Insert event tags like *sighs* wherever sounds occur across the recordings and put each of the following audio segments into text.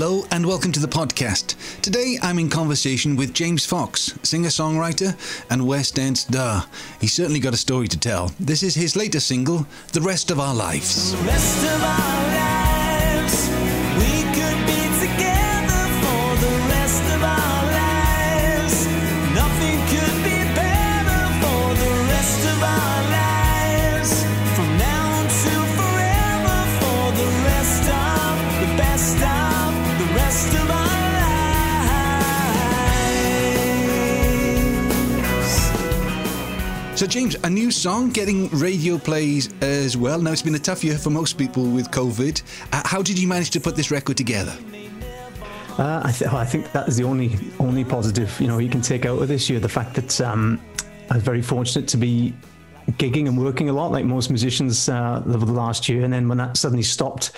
Hello and welcome to the podcast. Today I'm in conversation with James Fox, singer songwriter and West End star. He's certainly got a story to tell. This is his latest single, The Rest of Our Lives. So, James, a new song getting radio plays as well. Now, it's been a tough year for most people with COVID. Uh, how did you manage to put this record together? Uh, I, th- I think that is the only only positive you know you can take out of this year. The fact that um, I was very fortunate to be gigging and working a lot, like most musicians uh, over the last year. And then when that suddenly stopped,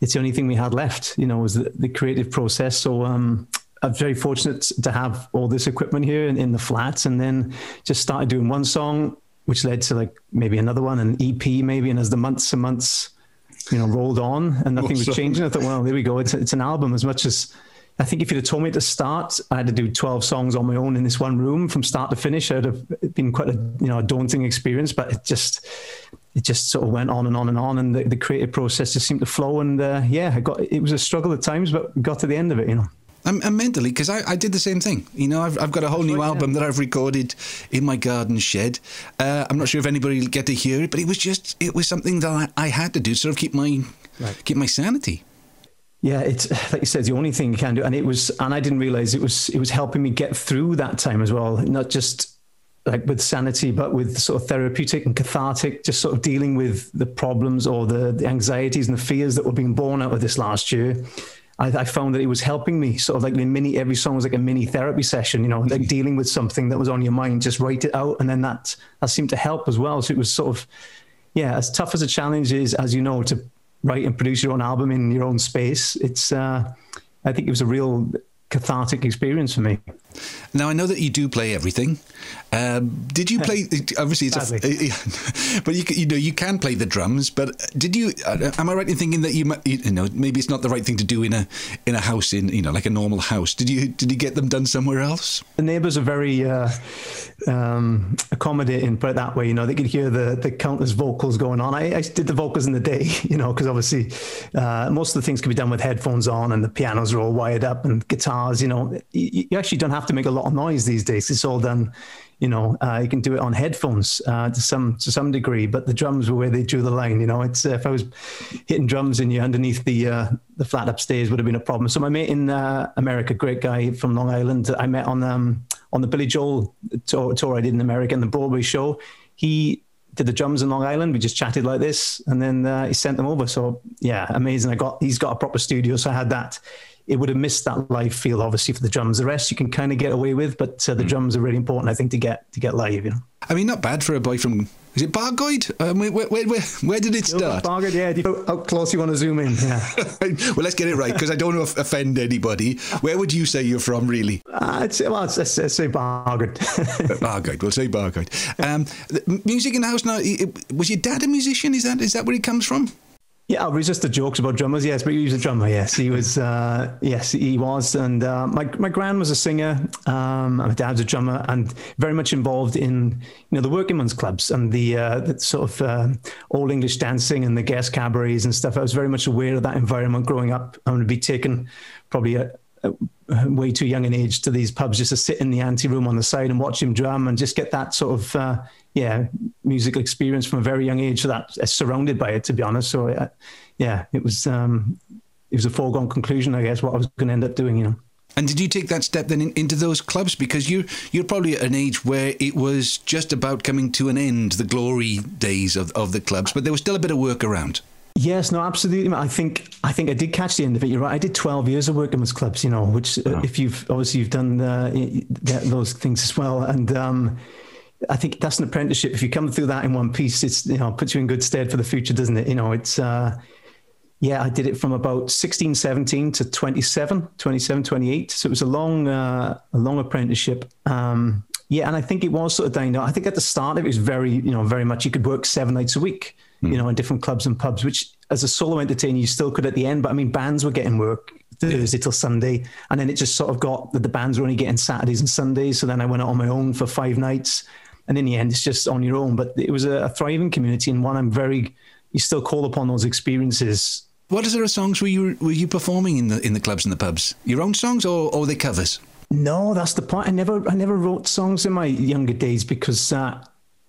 it's the only thing we had left. You know, was the, the creative process. So um, I'm very fortunate to have all this equipment here in, in the flats, and then just started doing one song, which led to like maybe another one, an EP maybe. And as the months and months you know, rolled on and nothing was changing. I thought, well, there we go. It's, it's an album as much as I think if you'd have told me at the start, I had to do 12 songs on my own in this one room from start to finish, it would have been quite a, you know, a daunting experience, but it just, it just sort of went on and on and on. And the, the creative process just seemed to flow. And uh, yeah, I got, it was a struggle at times, but got to the end of it, you know. And, and mentally, because I, I did the same thing. You know, I've, I've got a whole new right, album that I've recorded in my garden shed. Uh, I'm not sure if anybody will get to hear it, but it was just, it was something that I, I had to do to sort of keep my, Right. keep my sanity. Yeah, it's like you said, the only thing you can do, and it was, and I didn't realize it was, it was helping me get through that time as well. Not just like with sanity, but with sort of therapeutic and cathartic, just sort of dealing with the problems or the, the anxieties and the fears that were being born out of this last year. I, I found that it was helping me sort of like a mini, every song was like a mini therapy session, you know, like dealing with something that was on your mind, just write it out. And then that, that seemed to help as well. So it was sort of, yeah, as tough as a challenge is, as you know, to write and produce your own album in your own space, it's, uh, I think it was a real cathartic experience for me. Now I know that you do play everything. Um, did you *laughs* play? Obviously, it's a, *laughs* but you, you know you can play the drums. But did you? Uh, am I right in thinking that you, you know maybe it's not the right thing to do in a in a house in you know like a normal house? Did you did you get them done somewhere else? The neighbours are very uh, um, accommodating, put it that way. You know, they could hear the the countless vocals going on. I, I did the vocals in the day, *laughs* you know, because obviously uh, most of the things can be done with headphones on, and the pianos are all wired up, and guitars. You know, you, you actually don't have to make a lot of noise these days. It's all done. You know, uh, you can do it on headphones uh, to some to some degree, but the drums were where they drew the line. You know, it's uh, if I was hitting drums and you're underneath the uh, the flat upstairs would have been a problem. So my mate in uh, America, great guy from Long Island, I met on um, on the Billy Joel tour, tour I did in America and the Broadway show. He did the drums in Long Island. We just chatted like this, and then uh, he sent them over. So yeah, amazing. I got he's got a proper studio, so I had that. It would have missed that live feel, obviously, for the drums. The rest you can kind of get away with, but uh, the drums are really important, I think, to get to get live. You know. I mean, not bad for a boy from is it Bargoed? Um, where, where, where, where did it start? Bargain, yeah. How how close you want to zoom in? Yeah. *laughs* well, let's get it right because I don't want to offend anybody. Where would you say you're from, really? uh, I'd say, well, let's, let's say Bargain. Bargoed. We'll say Bargoed. Um, music in the house now. i- i- Was your dad a musician? Is that is that where he comes from? Yeah, I'll resist the jokes about drummers. Yes, but he was a drummer. Yes, he was. Uh, yes, he was. And uh, my my gran was a singer. Um, my dad's a drummer, and very much involved in you know the working men's clubs and the, uh, the sort of uh, old English dancing and the guest cabarets and stuff. I was very much aware of that environment growing up. I'm going to be taken probably a, a way too young an age to these pubs just to sit in the ante room on the side and watch him drum and just get that sort of uh, yeah musical experience from a very young age. So that uh, surrounded by it, to be honest. So uh, yeah, it was um, it was a foregone conclusion, I guess, what I was going to end up doing. You know. And did you take that step then in, into those clubs? Because you you're probably at an age where it was just about coming to an end, the glory days of, of the clubs, but there was still a bit of work around. Yes, no, absolutely. I think I think I did catch the end of it. You're right. I did 12 years of working with clubs, you know, which uh, if you've obviously you've done uh, those things as well, and um, I think that's an apprenticeship. If you come through that in one piece, it's you know puts you in good stead for the future, doesn't it? You know, it's uh, yeah, I did it from about 16, 17 to 27, 27, 28. So it was a long, uh, a long apprenticeship. Um, yeah, and I think it was sort of dying down. I think at the start of it was very, you know, very much you could work seven nights a week, you know, in different clubs and pubs, which as a solo entertainer you still could at the end. But I mean, bands were getting work Thursday till Sunday, and then it just sort of got that the bands were only getting Saturdays and Sundays. So then I went out on my own for five nights, and in the end, it's just on your own. But it was a, a thriving community and one I'm very. You still call upon those experiences. What sort of songs were you were you performing in the in the clubs and the pubs? Your own songs or, or the covers? No, that's the point. I never I never wrote songs in my younger days because. Uh,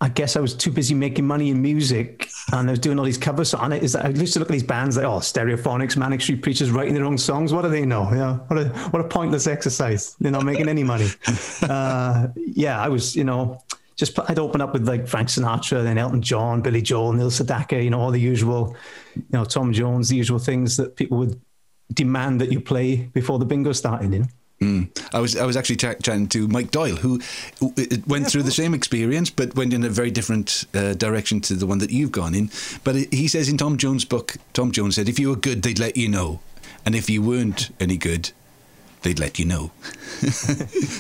I guess I was too busy making money in music and I was doing all these covers on it. Is that I used to look at these bands like, oh, Stereophonics, Manic Street Preachers writing their own songs. What do they know? Yeah, what a what a pointless exercise. They're not making any money. *laughs* Uh, yeah, I was, you know, just I'd open up with like Frank Sinatra, then Elton John, Billy Joel, Neil Sedaka, you know, all the usual, you know, Tom Jones, the usual things that people would demand that you play before the bingo started. You know? Mm. I was I was actually ch- chatting to Mike Doyle, who, who went yeah, through the same experience, but went in a very different uh, direction to the one that you've gone in. But he says in Tom Jones' book, Tom Jones said, if you were good, they'd let you know, and if you weren't any good, they'd let you know. *laughs*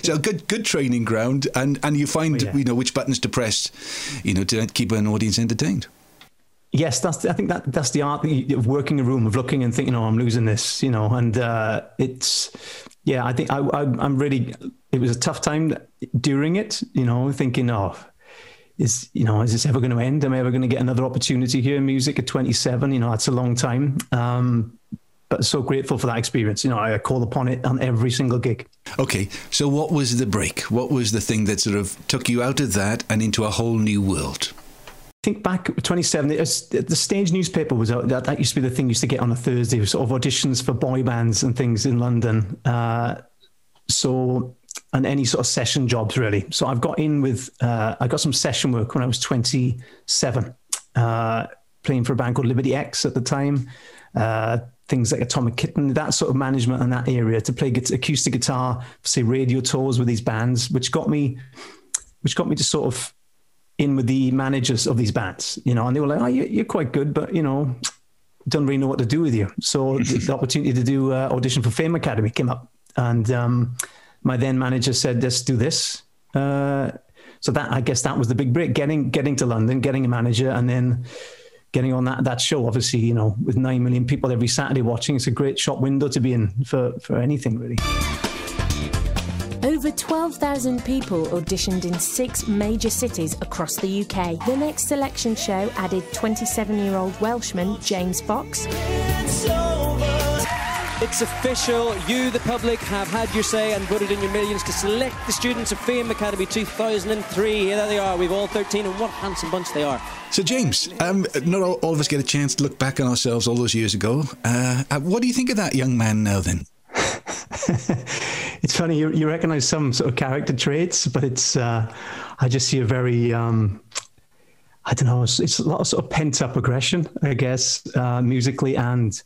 so good good training ground, and and you find oh, yeah. you know which buttons to press, you know, to keep an audience entertained. Yes, that's. The, I think that that's the art of working a room, of looking and thinking, "Oh, I'm losing this," you know. And uh, it's yeah, I think I, I, I'm really. It was a tough time during it, you know, thinking, oh, is you know, is this ever going to end? Am I ever going to get another opportunity here in music at 27? You know, that's a long time. Um, but so grateful for that experience. You know, I call upon it on every single gig. Okay, so what was the break? What was the thing that sort of took you out of that and into a whole new world? I think back 27 the stage newspaper was that, that used to be the thing you used to get on a thursday sort of auditions for boy bands and things in london uh, so and any sort of session jobs really so i've got in with uh, i got some session work when i was 27 uh, playing for a band called liberty x at the time uh, things like atomic kitten that sort of management in that area to play acoustic guitar say radio tours with these bands which got me which got me to sort of in with the managers of these bands, you know, and they were like, "Oh, you're quite good, but you know, don't really know what to do with you." So *laughs* the, opportunity to do uh, audition for Fame Academy came up, and um, my then manager said, "Let's do this." Uh, so that I guess that was the big break: getting getting to London, getting a manager, and then getting on that that show. Obviously, you know, with nine million people every Saturday watching, it's a great shop window to be in for for anything really. Over 12,000 people auditioned in six major cities across the UK. The next selection show added 27 year old Welshman James Fox. It's official. You, the public, have had your say and voted in your millions to select the students of Fame Academy 2003. Here they are. We've all 13, and what a handsome bunch they are. So, James, um, not all, all, of us get a chance to look back on ourselves all those years ago. Uh, uh what do you think of that young man now, then? *laughs* it's funny you, you recognize some sort of character traits, but it's uh, I just see a very um, I don't know. It's, it's, a lot of sort of pent up aggression, I guess, uh, musically and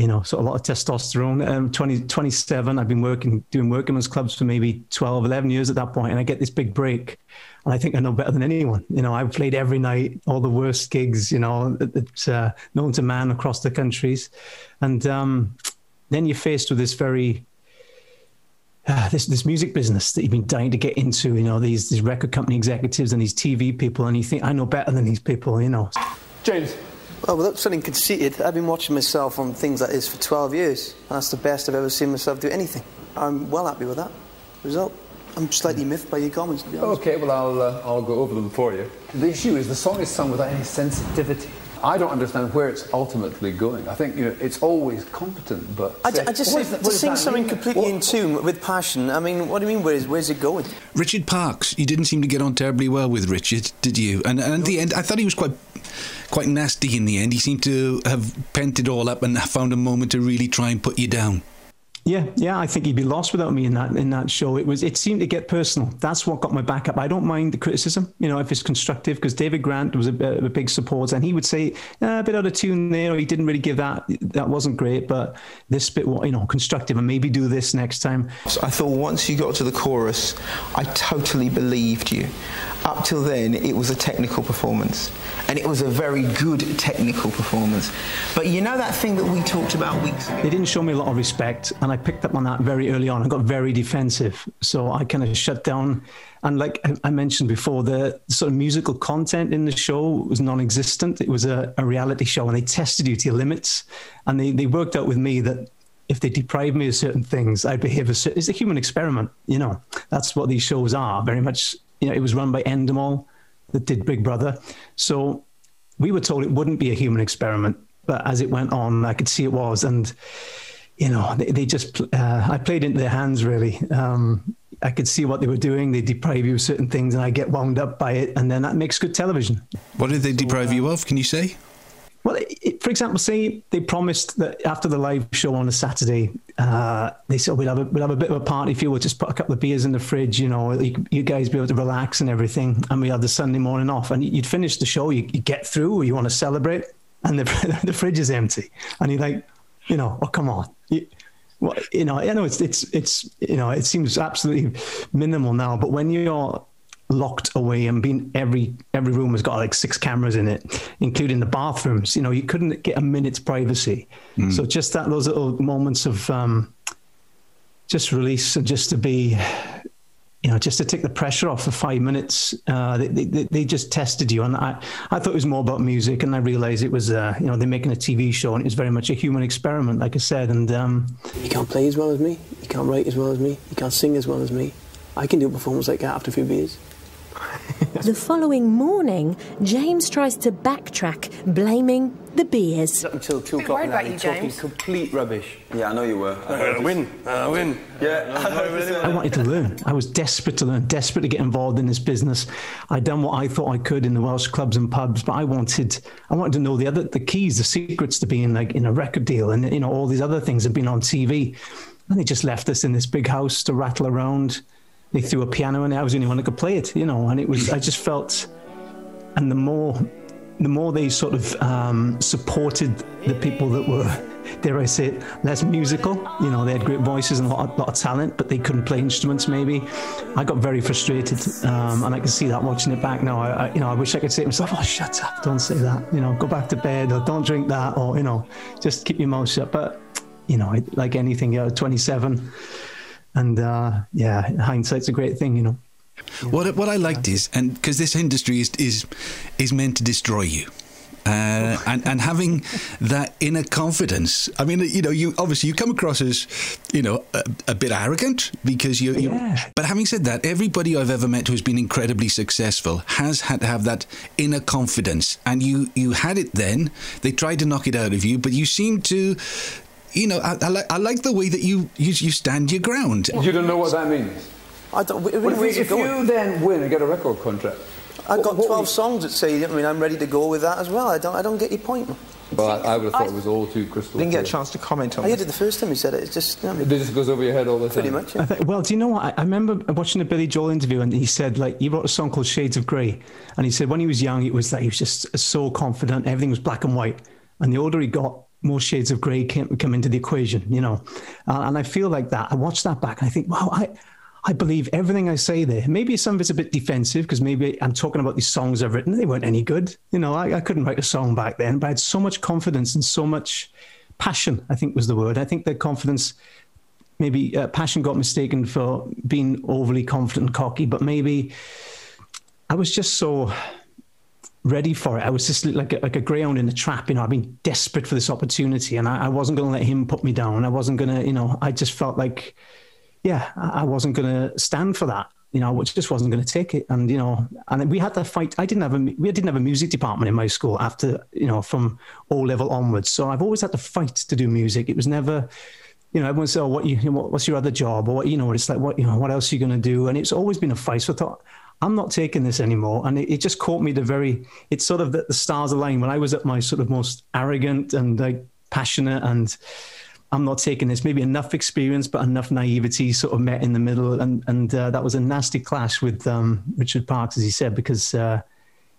you know, of a lot of testosterone. Um, 20, 27, I've been working, doing workmen's clubs for maybe 12, 11 years at that point, and I get this big break. And I think I know better than anyone. You know, I've played every night, all the worst gigs, you know, it's uh, known to man across the countries. And um, then you're faced with this very uh, this this music business that you've been dying to get into. You know, these these record company executives and these TV people, and you think I know better than these people. You know, James. Well, without sounding conceited, I've been watching myself on things like this for 12 years, and that's the best I've ever seen myself do anything. I'm well happy with that result. I'm slightly miffed by your comments, to be honest. Okay, well, I'll, uh, I'll go over them for you. The issue is the song is sung without any sensitivity. I don't understand where it's ultimately going. I think you know it's always competent, but I, I just say, to sing something mean? completely what? in tune with passion. I mean, what do you mean? Where's where's it going? Richard Parks. You didn't seem to get on terribly well with Richard, did you? And, and at the end, I thought he was quite quite nasty. In the end, he seemed to have pent it all up and found a moment to really try and put you down. Yeah, yeah, I think he'd be lost without me in that in that show. It was it seemed to get personal. That's what got my back up. I don't mind the criticism, you know, if it's constructive, because David Grant was a, a, big supporter, and he would say ah, a bit out of tune there, or he didn't really give that. That wasn't great, but this bit, you know, constructive, and maybe do this next time. I thought once you got to the chorus, I totally believed you. Up till then, it was a technical performance, and it was a very good technical performance. But you know that thing that we talked about weeks ago. They didn't show me a lot of respect, and I picked up on that very early on. I got very defensive, so I kind of shut down. And like I mentioned before, the sort of musical content in the show was non-existent. It was a, a reality show, and they tested you to your limits, and they, they worked out with me that if they deprive me of certain things, I'd behave as it's a human experiment. You know, that's what these shows are very much. You know, it was run by Endemol that did Big Brother, so we were told it wouldn't be a human experiment, but as it went on, I could see it was, and you know, they, they just uh, I played into their hands really. Um, I could see what they were doing. They deprive you of certain things, and I get wound up by it, and then that makes good television. What did they deprive you of? Can you say? Well, it, for example, say they promised that after the live show on a Saturday, uh, they said we'll have a we'll have a bit of a party if you. We'll just put a couple of beers in the fridge, you know, you, you guys be able to relax and everything. And we had the Sunday morning off, and you'd finish the show, you, you get through, or you want to celebrate, and the *laughs* the fridge is empty, and you're like, you know, oh come on. You, well, you know, I know it's it's it's you know it seems absolutely minimal now, but when you're locked away and being every every room has got like six cameras in it, including the bathrooms, you know, you couldn't get a minute's privacy. Mm. So just that those little moments of um, just release and just to be you know, just to take the pressure off for five minutes. Uh, they, they, they, just tested you. And I, I thought it was more about music. And I realized it was, uh, you know, they're making a TV show and it was very much a human experiment, like I said. And um, You can't play as well as me. You can't write as well as me. You can't sing as well as me. I can do a performance like that after a few beers. *laughs* the following morning, James tries to backtrack, blaming the beers. Until two o'clock in the night, talking complete rubbish. Yeah, I know you were. Uh, I win. Uh, I win. Yeah. Uh, I I wanted to learn. I was desperate to learn, desperate to get involved in this business. I'd done what I thought I could in the Welsh clubs and pubs, but I wanted, I wanted to know the other, the keys, the secrets to being like in a record deal, and you know all these other things have been on TV, and they just left us in this big house to rattle around they threw a piano in there. I was the only one that could play it, you know, and it was, I just felt, and the more, the more they sort of um, supported the people that were, dare I say it, less musical, you know, they had great voices and a lot, lot of talent, but they couldn't play instruments maybe. I got very frustrated, um, and I can see that watching it back now. I, I, you know, I wish I could say to myself, oh, shut up, don't say that, you know, go back to bed or don't drink that or, you know, just keep your mouth shut. But, you know, like anything, you're 27 and uh, yeah, hindsight's a great thing, you know. What what I liked is, and because this industry is is is meant to destroy you. Uh, and and having that inner confidence. I mean, you know, you obviously you come across as, you know, a, a bit arrogant because you. Yeah. But having said that, everybody I've ever met who's been incredibly successful has had to have that inner confidence, and you you had it then. They tried to knock it out of you, but you seem to you know, I, I, like, I like the way that you, you, you stand your ground. You don't know what that means. I don't. Well, if, if you then win and get a record contract, I've got 12 songs that say, I mean, I'm ready to go with that as well. I don't, I don't get your point. Well, I, I would have thought it was all too crystal Didn't clear. get a chance to comment on I it. did the first time you said it. It's just, I mean, It just goes over your head all the time. pretty much. Yeah. I think, well, do you know what? I, I remember watching a Billy Joel interview, and he said like he wrote a song called Shades of Grey, and he said when he was young, it was like he was just so confident, everything was black and white, and the older he got, more shades of grey come into the equation, you know, uh, and I feel like that. I watch that back, and I think, wow, I. I believe everything I say there. Maybe some of it's a bit defensive because maybe I'm talking about these songs I've written. They weren't any good. You know, I, I couldn't write a song back then, but I had so much confidence and so much passion, I think was the word. I think the confidence maybe uh, passion got mistaken for being overly confident and cocky, but maybe I was just so ready for it. I was just like a, like a greyhound in a trap. You know, I've been desperate for this opportunity, and I, I wasn't going to let him put me down. I wasn't going to, you know, I just felt like, yeah, I wasn't going to stand for that. You know, I just wasn't going to take it. And you know, and we had to fight. I didn't have a we didn't have a music department in my school after you know from O level onwards. So I've always had to fight to do music. It was never you know, everyone said, "Oh, what you, what, what's your other job?" Or what, you know, what it's like, what, you know, what else are you going to do? And it's always been a fight. So I thought, I'm not taking this anymore. And it, it just caught me the very, it's sort of that the stars aligned when I was at my sort of most arrogant and like passionate and I'm not taking this. Maybe enough experience, but enough naivety sort of met in the middle. And, and uh, that was a nasty clash with um, Richard Parks, as he said, because, uh,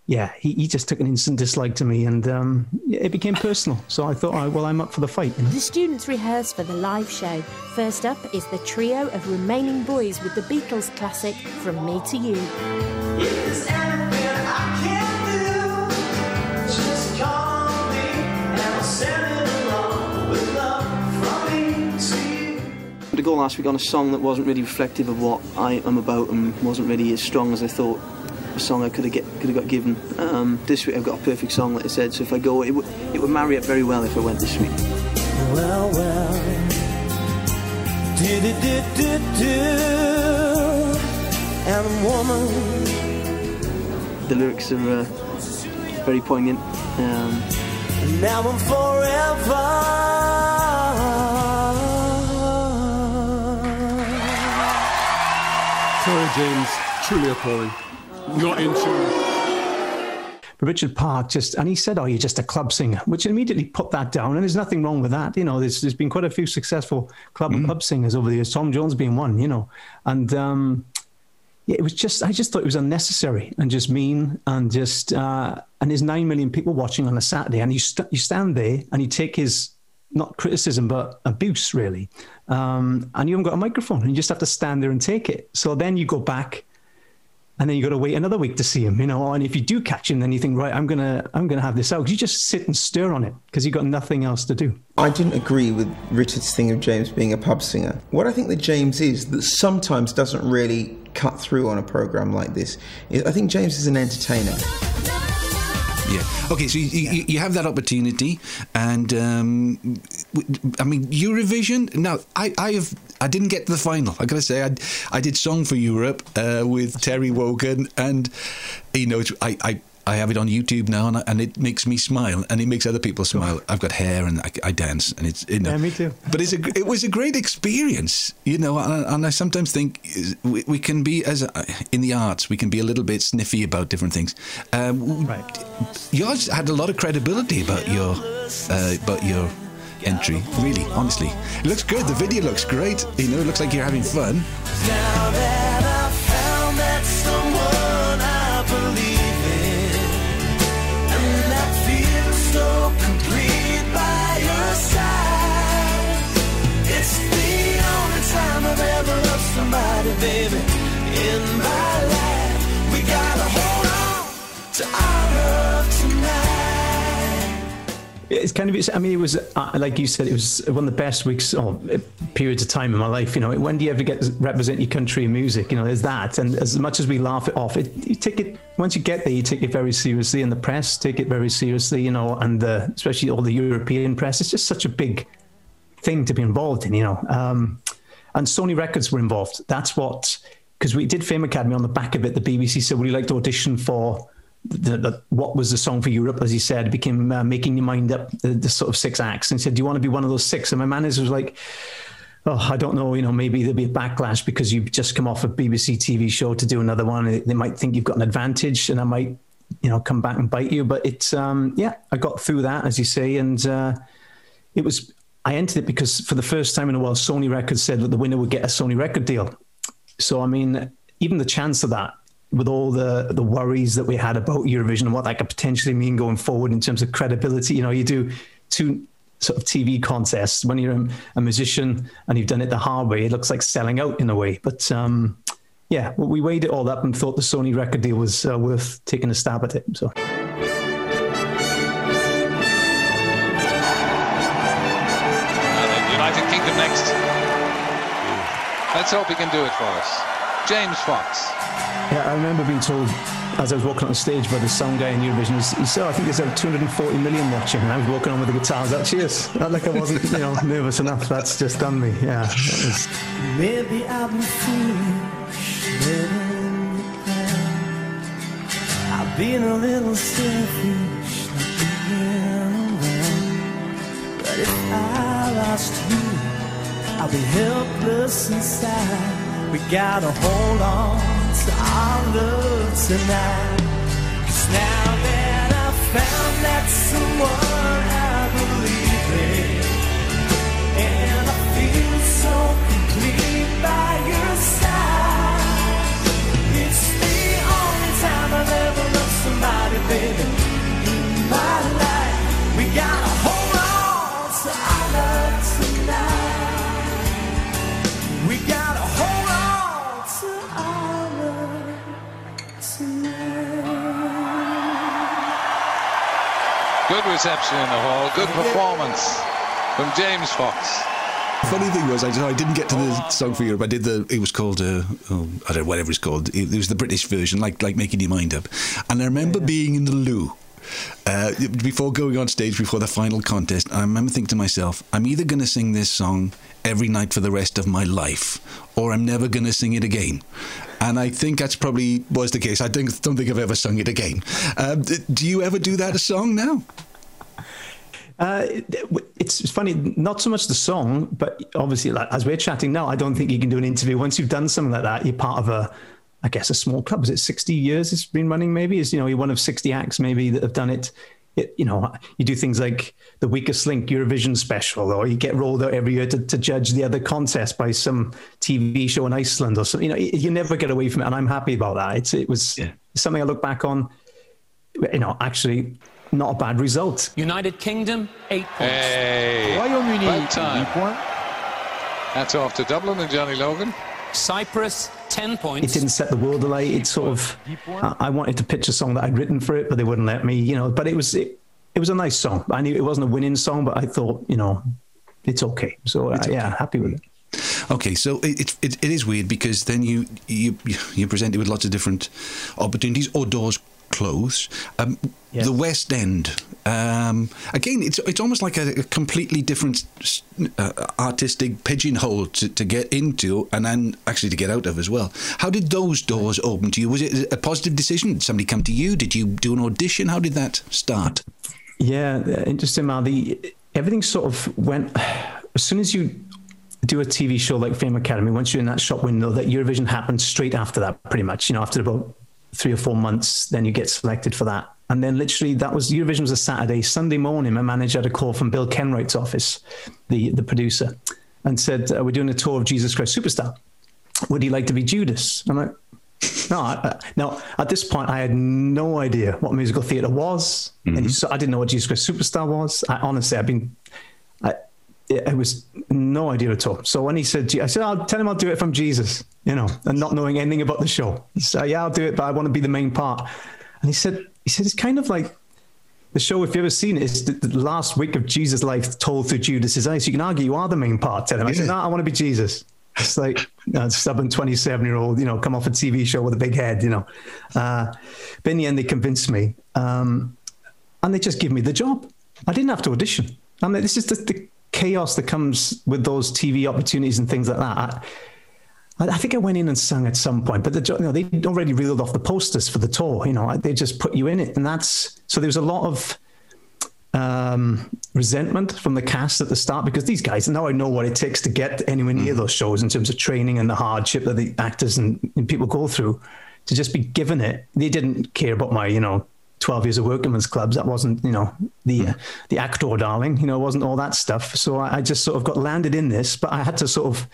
yeah, he, he just took an instant dislike to me and um, it became personal. So I thought, oh, well, I'm up for the fight. You know? The students rehearse for the live show. First up is the trio of remaining boys with the Beatles classic From Me to You. To go last week on a song that wasn't really reflective of what I am about and wasn't really as strong as I thought a song I could have get could have got given. Um, this week I've got a perfect song, like I said. So if I go, it would it would marry up very well if I went this week. Well, well, Did it, did, did, do. And woman. The lyrics are uh, very poignant. Um, Now and forever. Sorry, James. Truly appalling. Not in tune. Richard Park just, and he said, "Oh, you're just a club singer," which immediately put that down. And there's nothing wrong with that. You know, there's there's been quite a few successful club and pub singers over the years. Tom Jones being one. You know, and um, yeah, it was just I just thought it was unnecessary and just mean and just uh, and there's nine million people watching on a Saturday, and you st- you stand there and you take his not criticism but abuse really, um, and you haven't got a microphone, and you just have to stand there and take it. So then you go back and then you got to wait another week to see him, you know. And if you do catch him, then you think, right, I'm gonna, I'm gonna have this out. You just sit and stir on it because you got nothing else to do. I didn't agree with Richard's thing of James being a pub singer. What I think that James is that sometimes doesn't really cut through on a program like this is I think James is an entertainer. Yeah. Okay, so you, you, you have that opportunity, and um, I mean Eurovision. Now, I, I have I didn't get to the final. I gotta say, I I did Song for Europe uh, with Terry Wogan, and you know, I I. I have it on YouTube now, and, I, and it makes me smile, and it makes other people smile. I've got hair, and I, I dance, and it's you know. Yeah, me too. But it's a, it was a great experience, you know. And, I- and I sometimes think we, we can be as a, in the arts, we can be a little bit sniffy about different things. Um, Right. Yours had a lot of credibility about your uh, about your entry. Really, honestly, it looks good. The video looks great. You know, it looks like you're having fun. Somebody, baby, in my life. We gotta hold on to our love tonight. It's kind of, I mean, it was uh, like you said, it was one of the best weeks or uh, periods of time in my life. You know, when do you ever get to represent your country in music? You know, there's that, and as much as we laugh it off, it you take it once you get there, you take it very seriously, and the press take it very seriously. You know, and uh, especially all the European press. It's just such a big thing to be involved in. You know, um, and Sony Records were involved. That's what because we did Fame Academy on the back of it. The BBC said, "Would you like to audition for the, the, what was the song for Europe?" As he said, became uh, making your mind up. The, the sort of six acts, and he said, "Do you want to be one of those six? And my manager was like. Oh, I don't know. You know, maybe there'll be a backlash because you've just come off a BBC TV show to do another one. They might think you've got an advantage, and I might, you know, come back and bite you. But it's, um, yeah, I got through that, as you say, and uh, it was I entered it because for the first time in a while, Sony Records said that the winner would get a Sony record deal. So I mean, even the chance of that, with all the the worries that we had about Eurovision and what that could potentially mean going forward in terms of credibility, you know, you do two sort of TV contests when you're a, musician and you've done it the hard way. It looks like selling out in a way, but. um yeah, well, we weighed it all up and thought the Sony record deal was uh, worth taking a stab at it. So. Next. Let's hope he can do it for us. James Fox. Yeah, I remember being told as I was walking on stage by the sound guy in Eurovision, he- he said, "I think there's about 240 million watching," and I was walking on with the guitars. That cheers. Not like I wasn't, you know, nervous enough. That's just done me. Yeah, was. Maybe I've been foolish, letting. I've been a little selfish, not being around. But if I lost you, I'll be helpless inside. We gotta hold on to our love tonight. 'Cause now that I've found that someone I believe in. And I feel so complete by your side. It's the only time I've ever loved somebody, baby. In my life, we gotta Good reception in the hall. Good performance from James Fox. Funny thing was, I, I didn't get to the song for Europe. I did the. It was called. Uh, oh, I don't know whatever it's called. It, it was the British version, like like making your mind up. And I remember being in the loo, uh, before going on stage before the final contest, I remember thinking to myself, I'm either going to sing this song every night for the rest of my life, or I'm never going to sing it again. And I think that's probably was the case. I don't, don't think I've ever sung it again. Um, do you ever do that a song now? Uh, it's funny, not so much the song, but obviously, like, as we're chatting now, I don't think you can do an interview once you've done something like that. You're part of a, I guess, a small club. Is it 60 years it's been running? Maybe is you know you're one of 60 acts maybe that have done it. It, you know, you do things like the Weakest Link Eurovision special, or you get rolled out every year to, to judge the other contest by some TV show in Iceland or something. You know, you never get away from it, and I'm happy about that. It's, it was yeah. something I look back on. You know, actually, not a bad result. United Kingdom, eight points. Hey, Royaume-Uni, time. That's off to Dublin and Johnny Logan. Cyprus, 10 points. It didn't set the world alight. It sort of, I wanted to pitch a song that I'd written for it, but they wouldn't let me, you know, but it was, it, it was a nice song. I knew it wasn't a winning song, but I thought, you know, it's okay. So, uh, okay. yeah, happy with it. Okay, so it, it it is weird because then you you you presented with lots of different opportunities or doors close. Um, yes. The West End. Um, again, it's it's almost like a, a completely different uh, artistic pigeonhole to, to get into and then actually to get out of as well. How did those doors open to you? Was it a positive decision? Did somebody come to you? Did you do an audition? How did that start? Yeah, uh, interesting, Mal. The everything sort of went *sighs* as soon as you do a TV show like Fame Academy. Once you're in that shop window, that Eurovision happened straight after that, pretty much. You know, after about three or four months, then you get selected for that. And then literally that was Eurovision was a Saturday. Sunday morning, my manager had a call from Bill Kenwright's office, the, the producer, and said, uh, We're doing a tour of Jesus Christ Superstar. Would he like to be Judas? I'm like, no, I, now at this point, I had no idea what musical theatre was, mm-hmm. and so I didn't know what Jesus Christ Superstar was. I honestly, I've been, it was no idea at all. So when he said, I said, I'll tell him I'll do it from Jesus, you know, and not knowing anything about the show. He said, yeah, I'll do it, but I want to be the main part. And he said, he said, it's kind of like the show, if you've ever seen it, is the, the last week of Jesus' life told through Judas's eyes. You can argue you are the main part. Tell him. I said, no, I want to be Jesus. It's like a stubborn 27 year old, you know, come off a TV show with a big head, you know. Uh, but in the end, they convinced me. Um, and they just give me the job. I didn't have to audition. I mean, this is the, the chaos that comes with those TV opportunities and things like that. I, I think I went in and sung at some point, but the, you know, they already reeled off the posters for the tour. You know, they just put you in it, and that's so. There was a lot of um, resentment from the cast at the start because these guys now I know what it takes to get anywhere near mm. those shows in terms of training and the hardship that the actors and, and people go through. To just be given it, they didn't care about my, you know, 12 years of workingmen's clubs. That wasn't, you know, the mm. uh, the actor darling, you know, it wasn't all that stuff. So I, I, just sort of got landed in this, but I had to sort of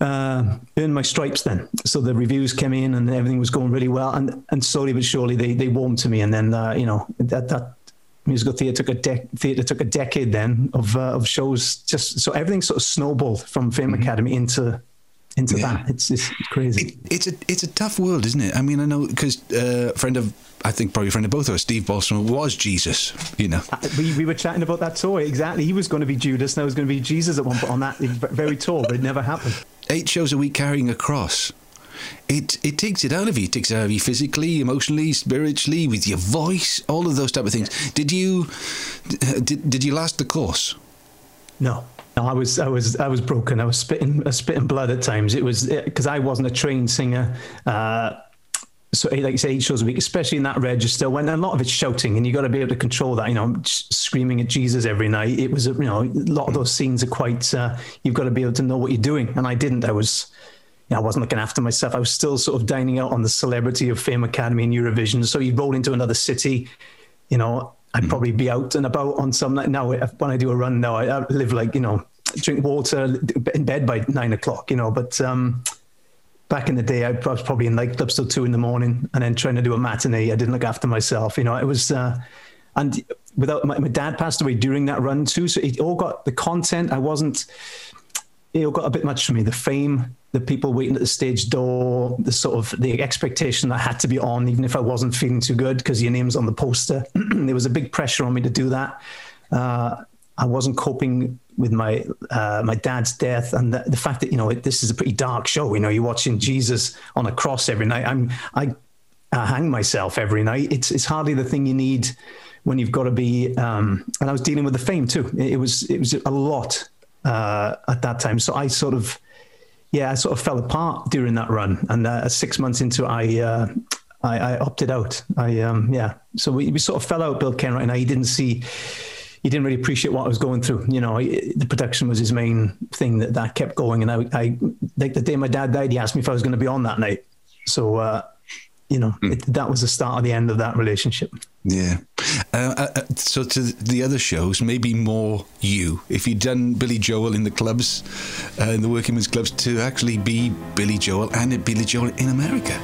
uh, earn my stripes then. So the reviews came in and everything was going really well. And, and slowly but surely they, they warmed to me. And then, uh, you know, that, that musical theatre took a de- theatre took a decade then of, uh, of shows. Just so everything sort of snowballed from Fame mm-hmm. Academy into into yeah. that. It's, it's crazy. It, it's a it's a tough world, isn't it? I mean, I know because uh, a friend of I think probably a friend of both of us, Steve Balsamo, was Jesus. You know, uh, we, we were chatting about that tour exactly. He was going to be Judas, and I was going to be Jesus at one point on that very tour, but it never happened. Eight shows a week carrying a cross. It it takes it out of you. It takes it out of you physically, emotionally, spiritually, with your voice, all of those type of things. Did you did, did you last the course? No. No, I was, I was, I was broken. I was spitting, spitting blood at times. It was because I wasn't a trained singer. Uh, so like you say, eight shows a week, especially in that register, when a lot of it's shouting, and you've got to be able to control that. You know, screaming at Jesus every night. It was, you know, a lot of those scenes are quite. Uh, you've got to be able to know what you're doing, and I didn't. I was, you know, I wasn't looking after myself. I was still sort of dining out on the celebrity of Fame Academy and Eurovision. So you roll into another city, you know, I'd mm-hmm. probably be out and about on some night. Now, when I do a run now, I, I, live like, you know, drink water in bed by nine o'clock, you know, but um, back in the day, I was probably in nightclubs till two in the morning and then trying to do a matinee. I didn't look after myself, you know, it was, uh, and without my, my dad passed away during that run too. So it all got the content. I wasn't, it all got a bit much for me. The fame, the people waiting at the stage door, the sort of the expectation that had to be on, even if I wasn't feeling too good because your name's on the poster. *clears throat* there was a big pressure on me to do that. Uh, I wasn't coping with my uh, my dad's death and the, the fact that you know it, this is a pretty dark show. You know, you're watching Jesus on a cross every night. I'm I uh, hang myself every night. It's it's hardly the thing you need when you've got to be. Um, and I was dealing with the fame too. It, it was it was a lot uh, at that time. So I sort of yeah, I sort of fell apart during that run. And uh, six months into, I, uh, I I opted out. I um yeah. So we, we sort of fell out. Bill Kenwright and I. He didn't see. He didn't really appreciate what I was going through. You know, he, the production was his main thing that, that kept going. And I, I, like the day my dad died, he asked me if I was going to be on that night. So, uh, you know, it, that was the start of the end of that relationship. Yeah. Uh, uh, uh, so to the other shows, maybe more you. If you'd done Billy Joel in the clubs, uh, in the working men's clubs, to actually be Billy Joel and Billy Joel in America.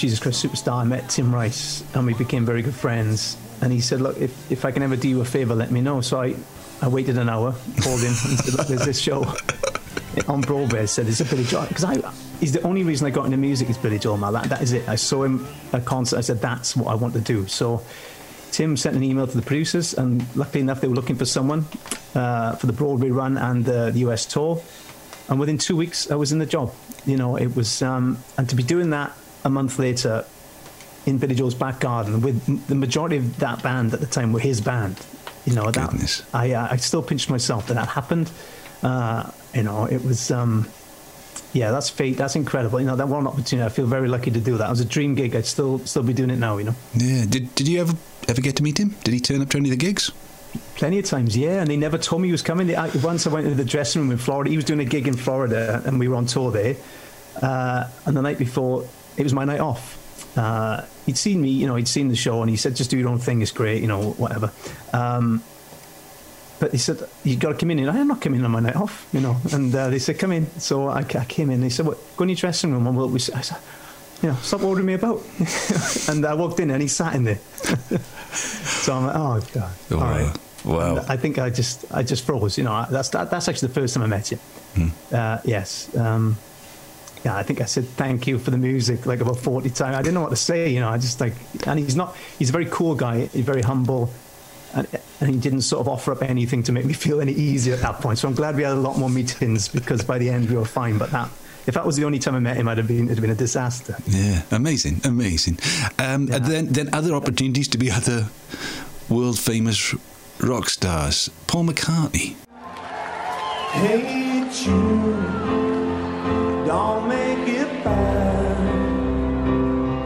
Jesus Christ Superstar, I met Tim Rice and we became very good friends. And he said, Look, if, if I can ever do you a favor, let me know. So I, I waited an hour, called him, and said, Look, there's this show *laughs* on Broadway. I said, It's a Billy Joel. Because I, he's the only reason I got into music is Billy Joel, man. That, that is it. I saw him at a concert. I said, That's what I want to do. So Tim sent an email to the producers, and luckily enough, they were looking for someone uh, for the Broadway run and uh, the US tour. And within two weeks, I was in the job. You know, it was, um, and to be doing that a month later in Billy Joel's back garden with the majority of that band at the time were his band. You know, that Goodness. I uh, I still pinched myself that that happened. Uh, you know, it was. Um, yeah, that's fate. That's incredible. You know, that one opportunity. I feel very lucky to do that. It was a dream gig. I'd still still be doing it now. You know. Yeah. Did Did you ever ever get to meet him? Did he turn up to any of the gigs? Plenty of times, yeah, and they never told me he was coming. I, once I went to the dressing room in Florida. He was doing a gig in Florida, and we were on tour there. Uh, and the night before, it was my night off. Uh, he'd seen me, you know, he'd seen the show, and he said, "Just do your own thing. It's great, you know, whatever." Um, but he said, "You've got to come in." And I'm not coming in on my night off, you know. And uh, they said, "Come in." So I, I came in. They said, "What? Go in your dressing room." And we'll, we, I said, "You know, stop ordering me about." *laughs* and I walked in, and he sat in there. *laughs* so I'm like, "Oh God, all right." Wow. And I think I just I just froze. You know, that's that, that's actually the first time I met you. Uh, yes. Um, yeah, I think I said thank you for the music like about 40 times. I didn't know what to say, you know. I just like, and he's not, he's a very cool guy, he's very humble, and, and he didn't sort of offer up anything to make me *laughs* feel any easier at that point. So I'm glad we had a lot more meetings because by the end we were fine. But that, if that was the only time I met him, I'd have been, it'd have been a disaster. Yeah, amazing, amazing. Um, And then then other opportunities to be other world famous rock stars. Paul McCartney. Hey Jude, don't make it bad.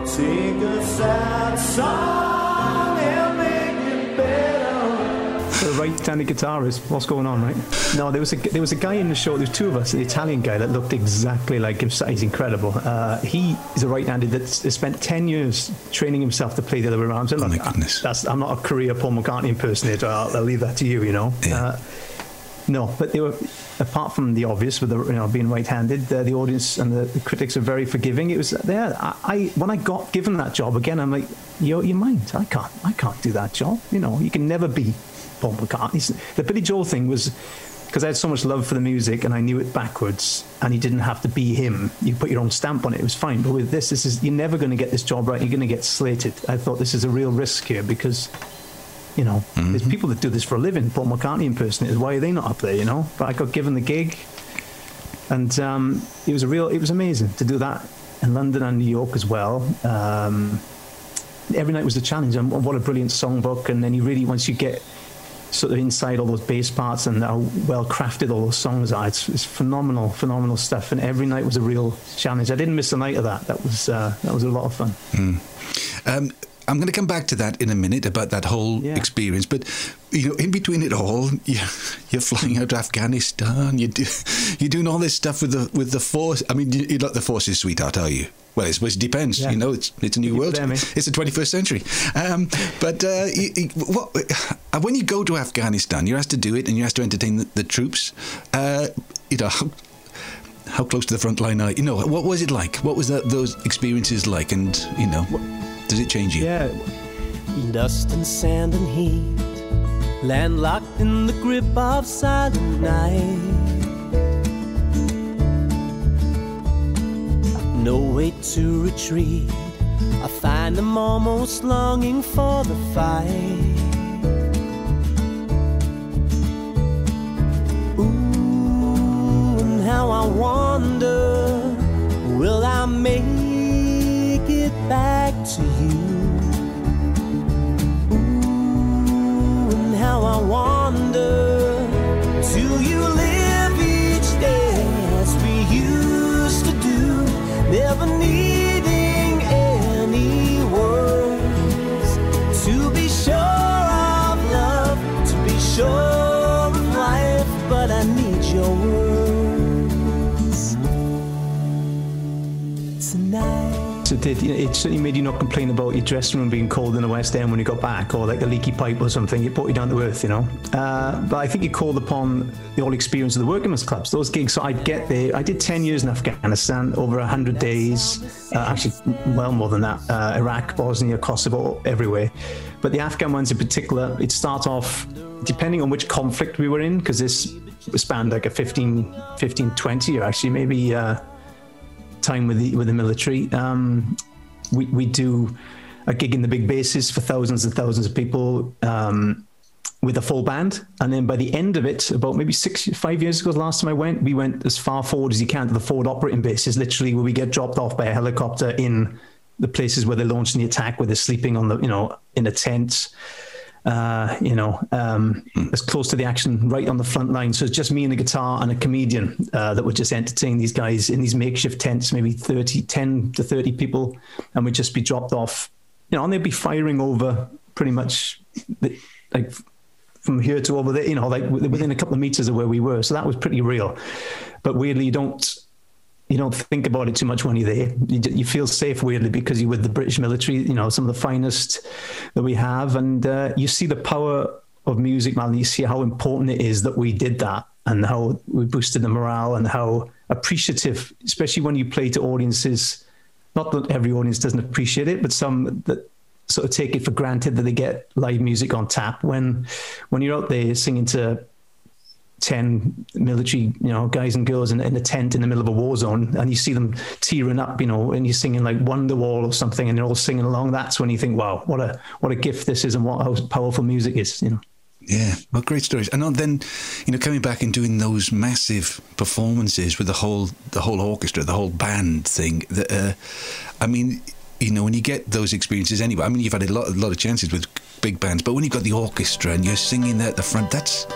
Take a sad song and make it better. The right-handed guitarist, what's going on, right? No, there was a there was a guy in the show. There was two of us. The Italian guy that looked exactly like him. He's incredible. Uh, he is a right-handed that spent ten years training himself to play the other way around. So, look, that's I'm not a career Paul McCartney impersonator. I'll, I'll leave that to you. You know. Uh, no, but they were apart from the obvious with the you know being right-handed, the audience and the, the critics are very forgiving. It was there. I, I when I got given that job again, I'm like, you your mind. I can't, I can't do that job. You know, you can never be Paul McCartney. The Billy Joel thing was because I had so much love for the music and I knew it backwards, and he didn't have to be him. You put your own stamp on it; it was fine. But with this, this is you're never going to get this job right. You're going to get slated. I thought this is a real risk here because you know, there's people that do this for a living. Paul McCartney impersonators. Why are they not up there? You know, but I got given the gig, and um, it was a real. It was amazing to do that in London and New York as well. Um, every night was a challenge, and what a brilliant songbook! And then you really, once you get sort of inside all those bass parts and how well crafted all those songs are, it's, it's phenomenal, phenomenal stuff. And every night was a real challenge. I didn't miss a night of that. That was uh, that was a lot of fun. Um, I'm going to come back to that in a minute about that whole experience. But you know, in between it all, *laughs* you, you're flying out to Afghanistan. You do, *laughs* you're doing all this stuff with the with the force. I mean, you- you're not the forces, sweetheart, are you? Well, I suppose it depends. Yeah. You know, it's it's a new world. It's the 21st century. Um, but uh, you, you- what, uh, when you go to Afghanistan, you're asked to do it, and you're asked to entertain the, the troops. Uh, you know. How, close to the front line are you? know what was it like? What was that those experiences like? And you know, does it change you? Yeah. Dust and sand and heat, landlocked in the grip of silent night. No way to retreat. I find them almost longing for the fight. I wonder, will I make it back to you? Ooh, and how I wonder, you It certainly made you not complain about your dressing room being cold in the West End when you got back, or like a leaky pipe or something. It brought you down to earth, you know. Uh, but I think it called upon the whole experience of the working men's clubs. Those gigs. So I'd get there. I did ten years in Afghanistan, over hundred days. Uh, actually, well more than that. Uh, Iraq, Bosnia, Kosovo, everywhere. But the Afghan ones in particular, it start off depending on which conflict we were in, because this spanned like a 15, 15, 20 or actually, maybe. Uh, time with the with the military. Um, we we do a gig in the big bases for thousands and thousands of people um, with a full band, and then by the end of it, about maybe six five years ago, the last time I went, we went as far forward as you can to the forward operating bases, literally where we get dropped off by a helicopter in the places where they're launching the attack, where they're sleeping on the you know in a tent uh, you know, um, as close to the action right on the front line. So it's just me and a guitar and a comedian uh, that would just entertain these guys in these makeshift tents, maybe 30, 10 to 30 people, and we'd just be dropped off, you know, and they'd be firing over pretty much the, like from here to over there, you know, like within a couple of meters of where we were. So that was pretty real. But weirdly, you don't you don't think about it too much when you're there. You, you, feel safe weirdly because you're with the British military, you know, some of the finest that we have, and uh, you see the power of music, man. You see how important it is that we did that, and how we boosted the morale, and how appreciative, especially when you play to audiences. Not that every audience doesn't appreciate it, but some that sort of take it for granted that they get live music on tap. When when you're out there singing to 10 military you know guys and girls in, in a tent in the middle of a war zone and you see them tearing up you know and you're singing like wonderwall or something and they're all singing along that's when you think wow what a what a gift this is and what how powerful music is you know yeah, well, great stories. And then, you know, coming back and doing those massive performances with the whole the whole orchestra, the whole band thing. The, uh, I mean, you know, when you get those experiences anyway. I mean, you've had a lot, a lot of chances with big bands, but when you've got the orchestra and you're singing there at the front, that's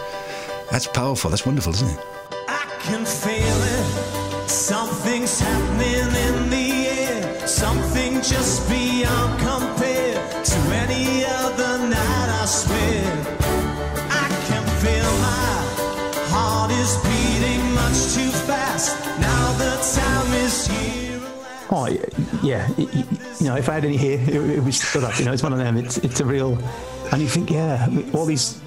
that's powerful. That's wonderful, isn't it? I can feel it. Something's happening in the air. Something just beyond compare to any other night, I swear. I can feel my heart is beating much too fast. Now the time is here. Oh yeah, you know, if I had any hair, it, it would stood up. You know, it's one of them. It's it's a real, and you think, yeah, all these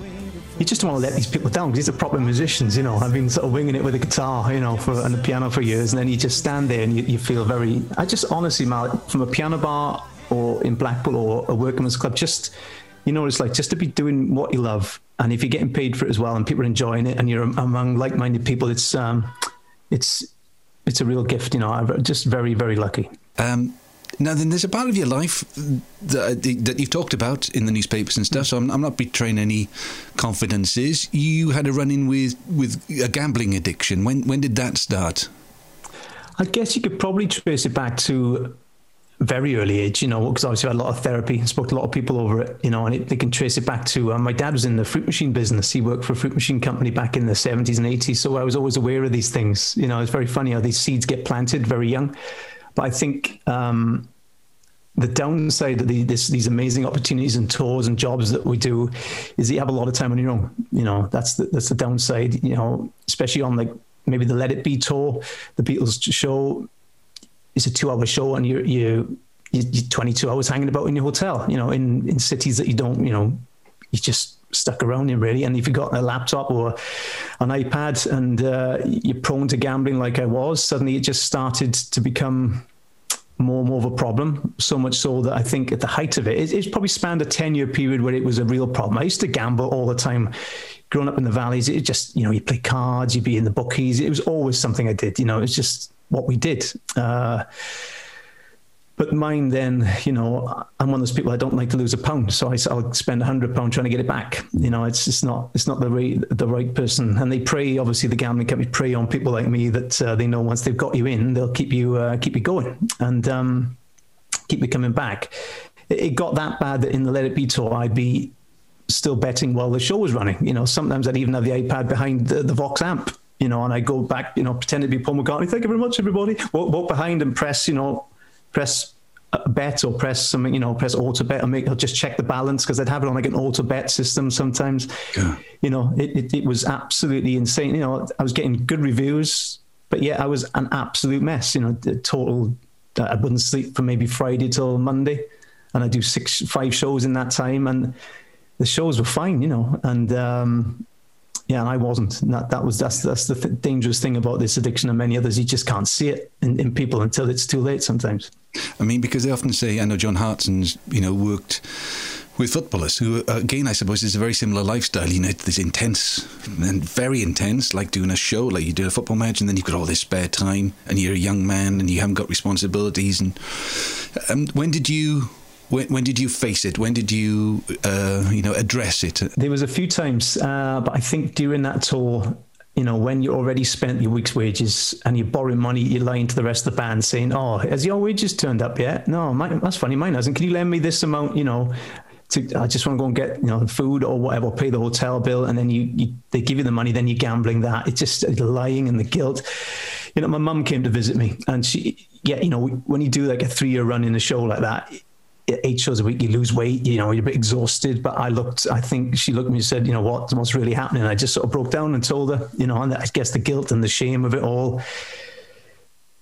you just don't want to let these people down because these are proper musicians, you know. I've been sort of winging it with a guitar, you know, for and the piano for years, and then you just stand there and you, you feel very. I just honestly, Mal, from a piano bar or in Blackpool or a workman's club, just you know, it's like just to be doing what you love, and if you're getting paid for it as well, and people are enjoying it, and you're among like-minded people, it's um, it's it's a real gift, you know. I'm just very very lucky. Um, now, then, there's a part of your life that, that you've talked about in the newspapers and stuff. So I'm, I'm not betraying any confidences. You had a run-in with with a gambling addiction. When when did that start? I guess you could probably trace it back to very early age, you know, because obviously I had a lot of therapy, and spoke to a lot of people over it, you know, and it, they can trace it back to um, my dad was in the fruit machine business. He worked for a fruit machine company back in the 70s and 80s. So I was always aware of these things. You know, it's very funny how these seeds get planted very young. But I think um, the downside of the, this, these amazing opportunities and tours and jobs that we do is that you have a lot of time on your own. You know, that's the, that's the downside. You know, especially on like maybe the Let It Be tour, the Beatles show. It's a two-hour show, and you're you you're 22 hours hanging about in your hotel. You know, in in cities that you don't. You know, you just stuck around you really. And if you've got a laptop or an iPad and uh, you're prone to gambling like I was, suddenly it just started to become more and more of a problem. So much so that I think at the height of it, it it's probably spanned a 10 year period where it was a real problem. I used to gamble all the time. Growing up in the valleys, it just, you know, you play cards, you'd be in the bookies. It was always something I did, you know, it's just what we did. Uh, but mine then, you know, I'm one of those people I don't like to lose a pound, so I, will spend a hundred pound trying to get it back. You know, it's just not it's not the right the right person. And they prey, obviously, the gambling company prey on people like me that uh, they know once they've got you in, they'll keep you uh, keep you going and um, keep you coming back. It, it got that bad that in the Let It Be tour, I'd be still betting while the show was running. You know, sometimes I'd even have the iPad behind the, the Vox amp you know, and I go back, you know, pretend to be Paul McCartney. Thank you very much, everybody. Walk, walk behind and press, you know, press a bet or press something, you know, press auto bet and make, I'll just check the balance because I'd have it on like an auto bet system sometimes. Yeah. You know, it, it, it, was absolutely insane. You know, I was getting good reviews, but yeah, I was an absolute mess. You know, total, I wouldn't sleep from maybe Friday till Monday. And I do six, five shows in that time. And the shows were fine, you know, and, um, yeah, and I wasn't. That that was that's that's the th- dangerous thing about this addiction and many others. You just can't see it in, in people until it's too late. Sometimes. I mean, because they often say, I know John Hartson's, you know, worked with footballers who, again, I suppose, is a very similar lifestyle. You know, this intense and very intense, like doing a show, like you do a football match, and then you've got all this spare time, and you're a young man, and you haven't got responsibilities. And um, when did you when, when did you face it? When did you, uh, you know, address it? There was a few times, uh, but I think during that tour, you know, when you already spent your week's wages and you're borrowing money, you're lying to the rest of the band saying, "Oh, has your wages turned up yet?" No, that's funny, mine hasn't. Can you lend me this amount? You know, to, I just want to go and get you know food or whatever, pay the hotel bill, and then you, you they give you the money, then you're gambling that. It's just lying and the guilt. You know, my mum came to visit me, and she, yeah, you know, when you do like a three year run in a show like that eight shows a week, you lose weight, you know, you're a bit exhausted. But I looked, I think she looked at me and said, you know, what, what's really happening? I just sort of broke down and told her, you know, and I guess the guilt and the shame of it all,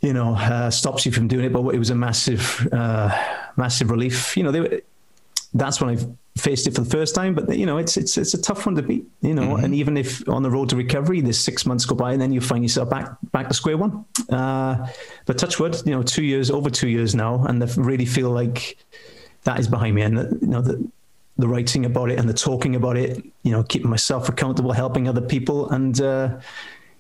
you know, uh, stops you from doing it. But it was a massive, uh, massive relief. You know, they, were, that's when I faced it for the first time. But you know, it's it's it's a tough one to beat. You know, mm-hmm. and even if on the road to recovery, there's six months go by, and then you find yourself back back to square one. Uh, but touch wood, you know, two years over two years now, and I really feel like that is behind me, and the, you know the the writing about it and the talking about it, you know, keeping myself accountable, helping other people, and uh,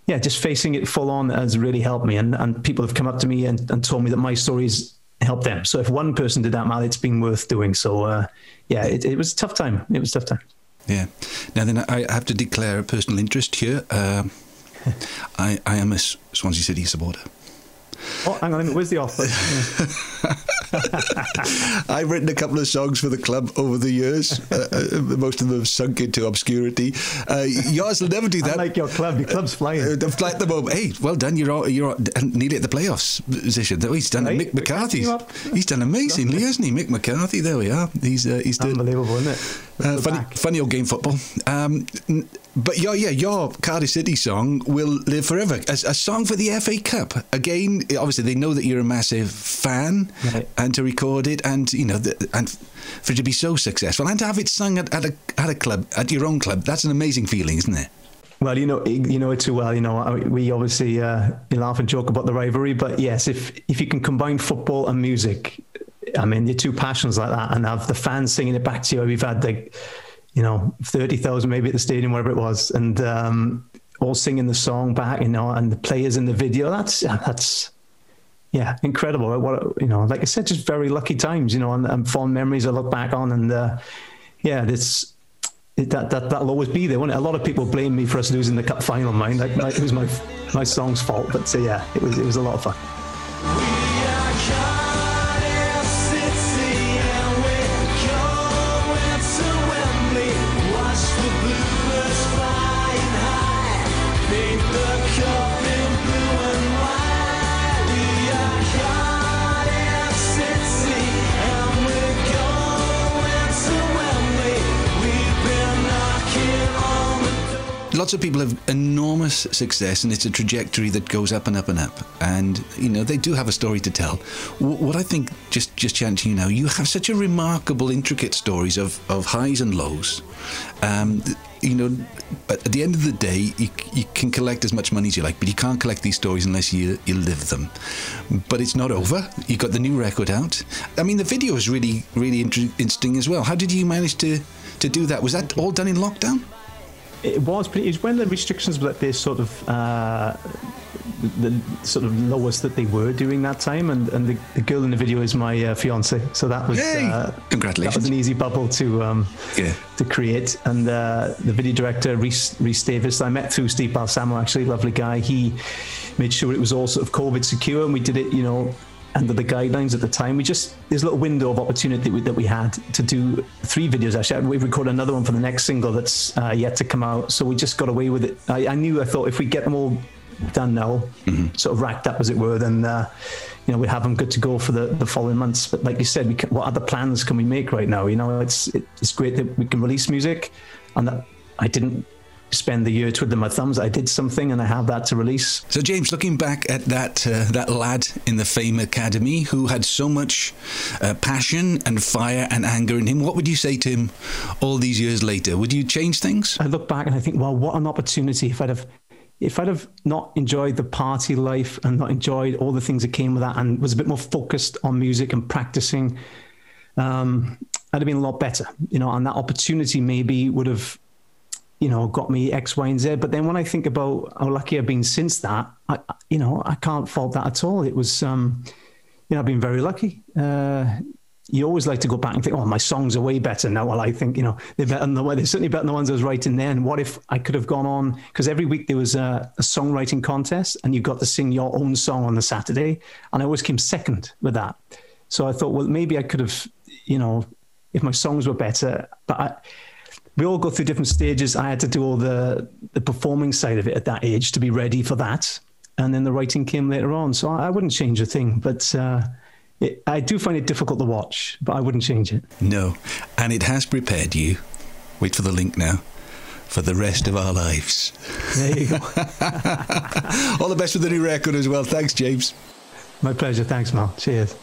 yeah, just facing it full on has really helped me. And and people have come up to me and, and told me that my stories helped them. So if one person did that, Mal, it's been worth doing. So uh, yeah, it, it was a tough time. It was a tough time. Yeah. Now then, I have to declare a personal interest here. Uh, *laughs* I I am a Swansea City supporter. Oh, hang on a minute. Where's the offer? *laughs* *laughs* I've written a couple of songs for the club over the years. Uh, uh, most of them have sunk into obscurity. Uh, yours will never do that. like your club. Your club's flying. Uh, the fly at the moment. Hey, well done. You're all, you're all, nearly at the playoffs position. Oh, he's done right. Mick McCarthy. He's done amazingly, hasn't he? Mick McCarthy. There we are. He's uh, he's unbelievable, isn't it? Uh, funny, funny old game football. Um, but your yeah, your Cardiff City song will live forever. A, a, song for the FA Cup. Again, obviously they know that you're a massive fan, right. and to record it, and you know, the, and for it to be so successful, and to have it sung at, at a at a club, at your own club, that's an amazing feeling, isn't it? Well, you know, you know it too well. You know, we obviously uh, laugh and joke about the rivalry, but yes, if if you can combine football and music, I mean, your two passions like that, and have the fans singing it back to you. We've had the, you know, thirty thousand maybe at the stadium, wherever it was, and um, all singing the song back, you know, and the players in the video. That's that's yeah, incredible. What you know, like I said, just very lucky times, you know, and, and fond memories I look back on, and uh, yeah, this that that that'll always be there. Won't it? A lot of people blame me for us losing the cup final. Mine, like, it was my my song's fault, but so yeah, it was it was a lot of fun. Lots of people have enormous success, and it's a trajectory that goes up and up and up. And you know, they do have a story to tell. What I think, just just chatting to you know, you have such a remarkable, intricate stories of of highs and lows. Um, you know, at the end of the day, you, you can collect as much money as you like, but you can't collect these stories unless you, you live them. But it's not over. You got the new record out. I mean, the video is really, really interesting as well. How did you manage to, to do that? Was that all done in lockdown? It was pretty. It was when the restrictions were at their sort of uh, the, sort of lowest that they were during that time, and, and the, the girl in the video is my uh, fiance. So that was uh, Congratulations. That was an easy bubble to um, Yeah. to create. And uh, the video director Reese, Reese Davis, I met through Steve Balsamo. Actually, lovely guy. He made sure it was all sort of COVID secure, and we did it. You know. Under the guidelines at the time, we just there's a little window of opportunity that we, that we had to do three videos. Actually, we recorded another one for the next single that's uh, yet to come out. So we just got away with it. I, I knew I thought if we get them all done now, sort of racked up as it were, then uh, you know we have them good to go for the, the following months. But like you said, we can, what other plans can we make right now? You know, it's it, it's great that we can release music, and that I didn't spend the year twiddling my thumbs. I did something, and I have that to release. So, James, looking back at that uh, that lad in the Fame Academy who had so much uh, passion and fire and anger in him, what would you say to him all these years later? Would you change things? I look back and I think, well, what an opportunity if I'd have if I'd have not enjoyed the party life and not enjoyed all the things that came with that and was a bit more focused on music and practicing, um, I'd have been a lot better, you know, and that opportunity maybe would have, you know, got me X, Y, and Z. But then when I think about how lucky I've been since that, I, you know, I can't fault that at all. It was, um, you know, I've been very lucky. Uh, you always like to go back and think, oh, my songs are way better now. Well, I think, you know, they're better than the way they're certainly better than the ones I was writing then. What if I could have gone on? Because every week there was a, a songwriting contest and you got to sing your own song on the Saturday. And I always came second with that. So I thought, well, maybe I could have, you know, if my songs were better. But I, we all go through different stages. I had to do all the, the performing side of it at that age to be ready for that. And then the writing came later on. So I, I wouldn't change a thing. But uh, it, I do find it difficult to watch, but I wouldn't change it. No. And it has prepared you, wait for the link now, for the rest of our lives. There you go. *laughs* All the best with the new record as well. Thanks, James. My pleasure. Thanks, Mal. Cheers.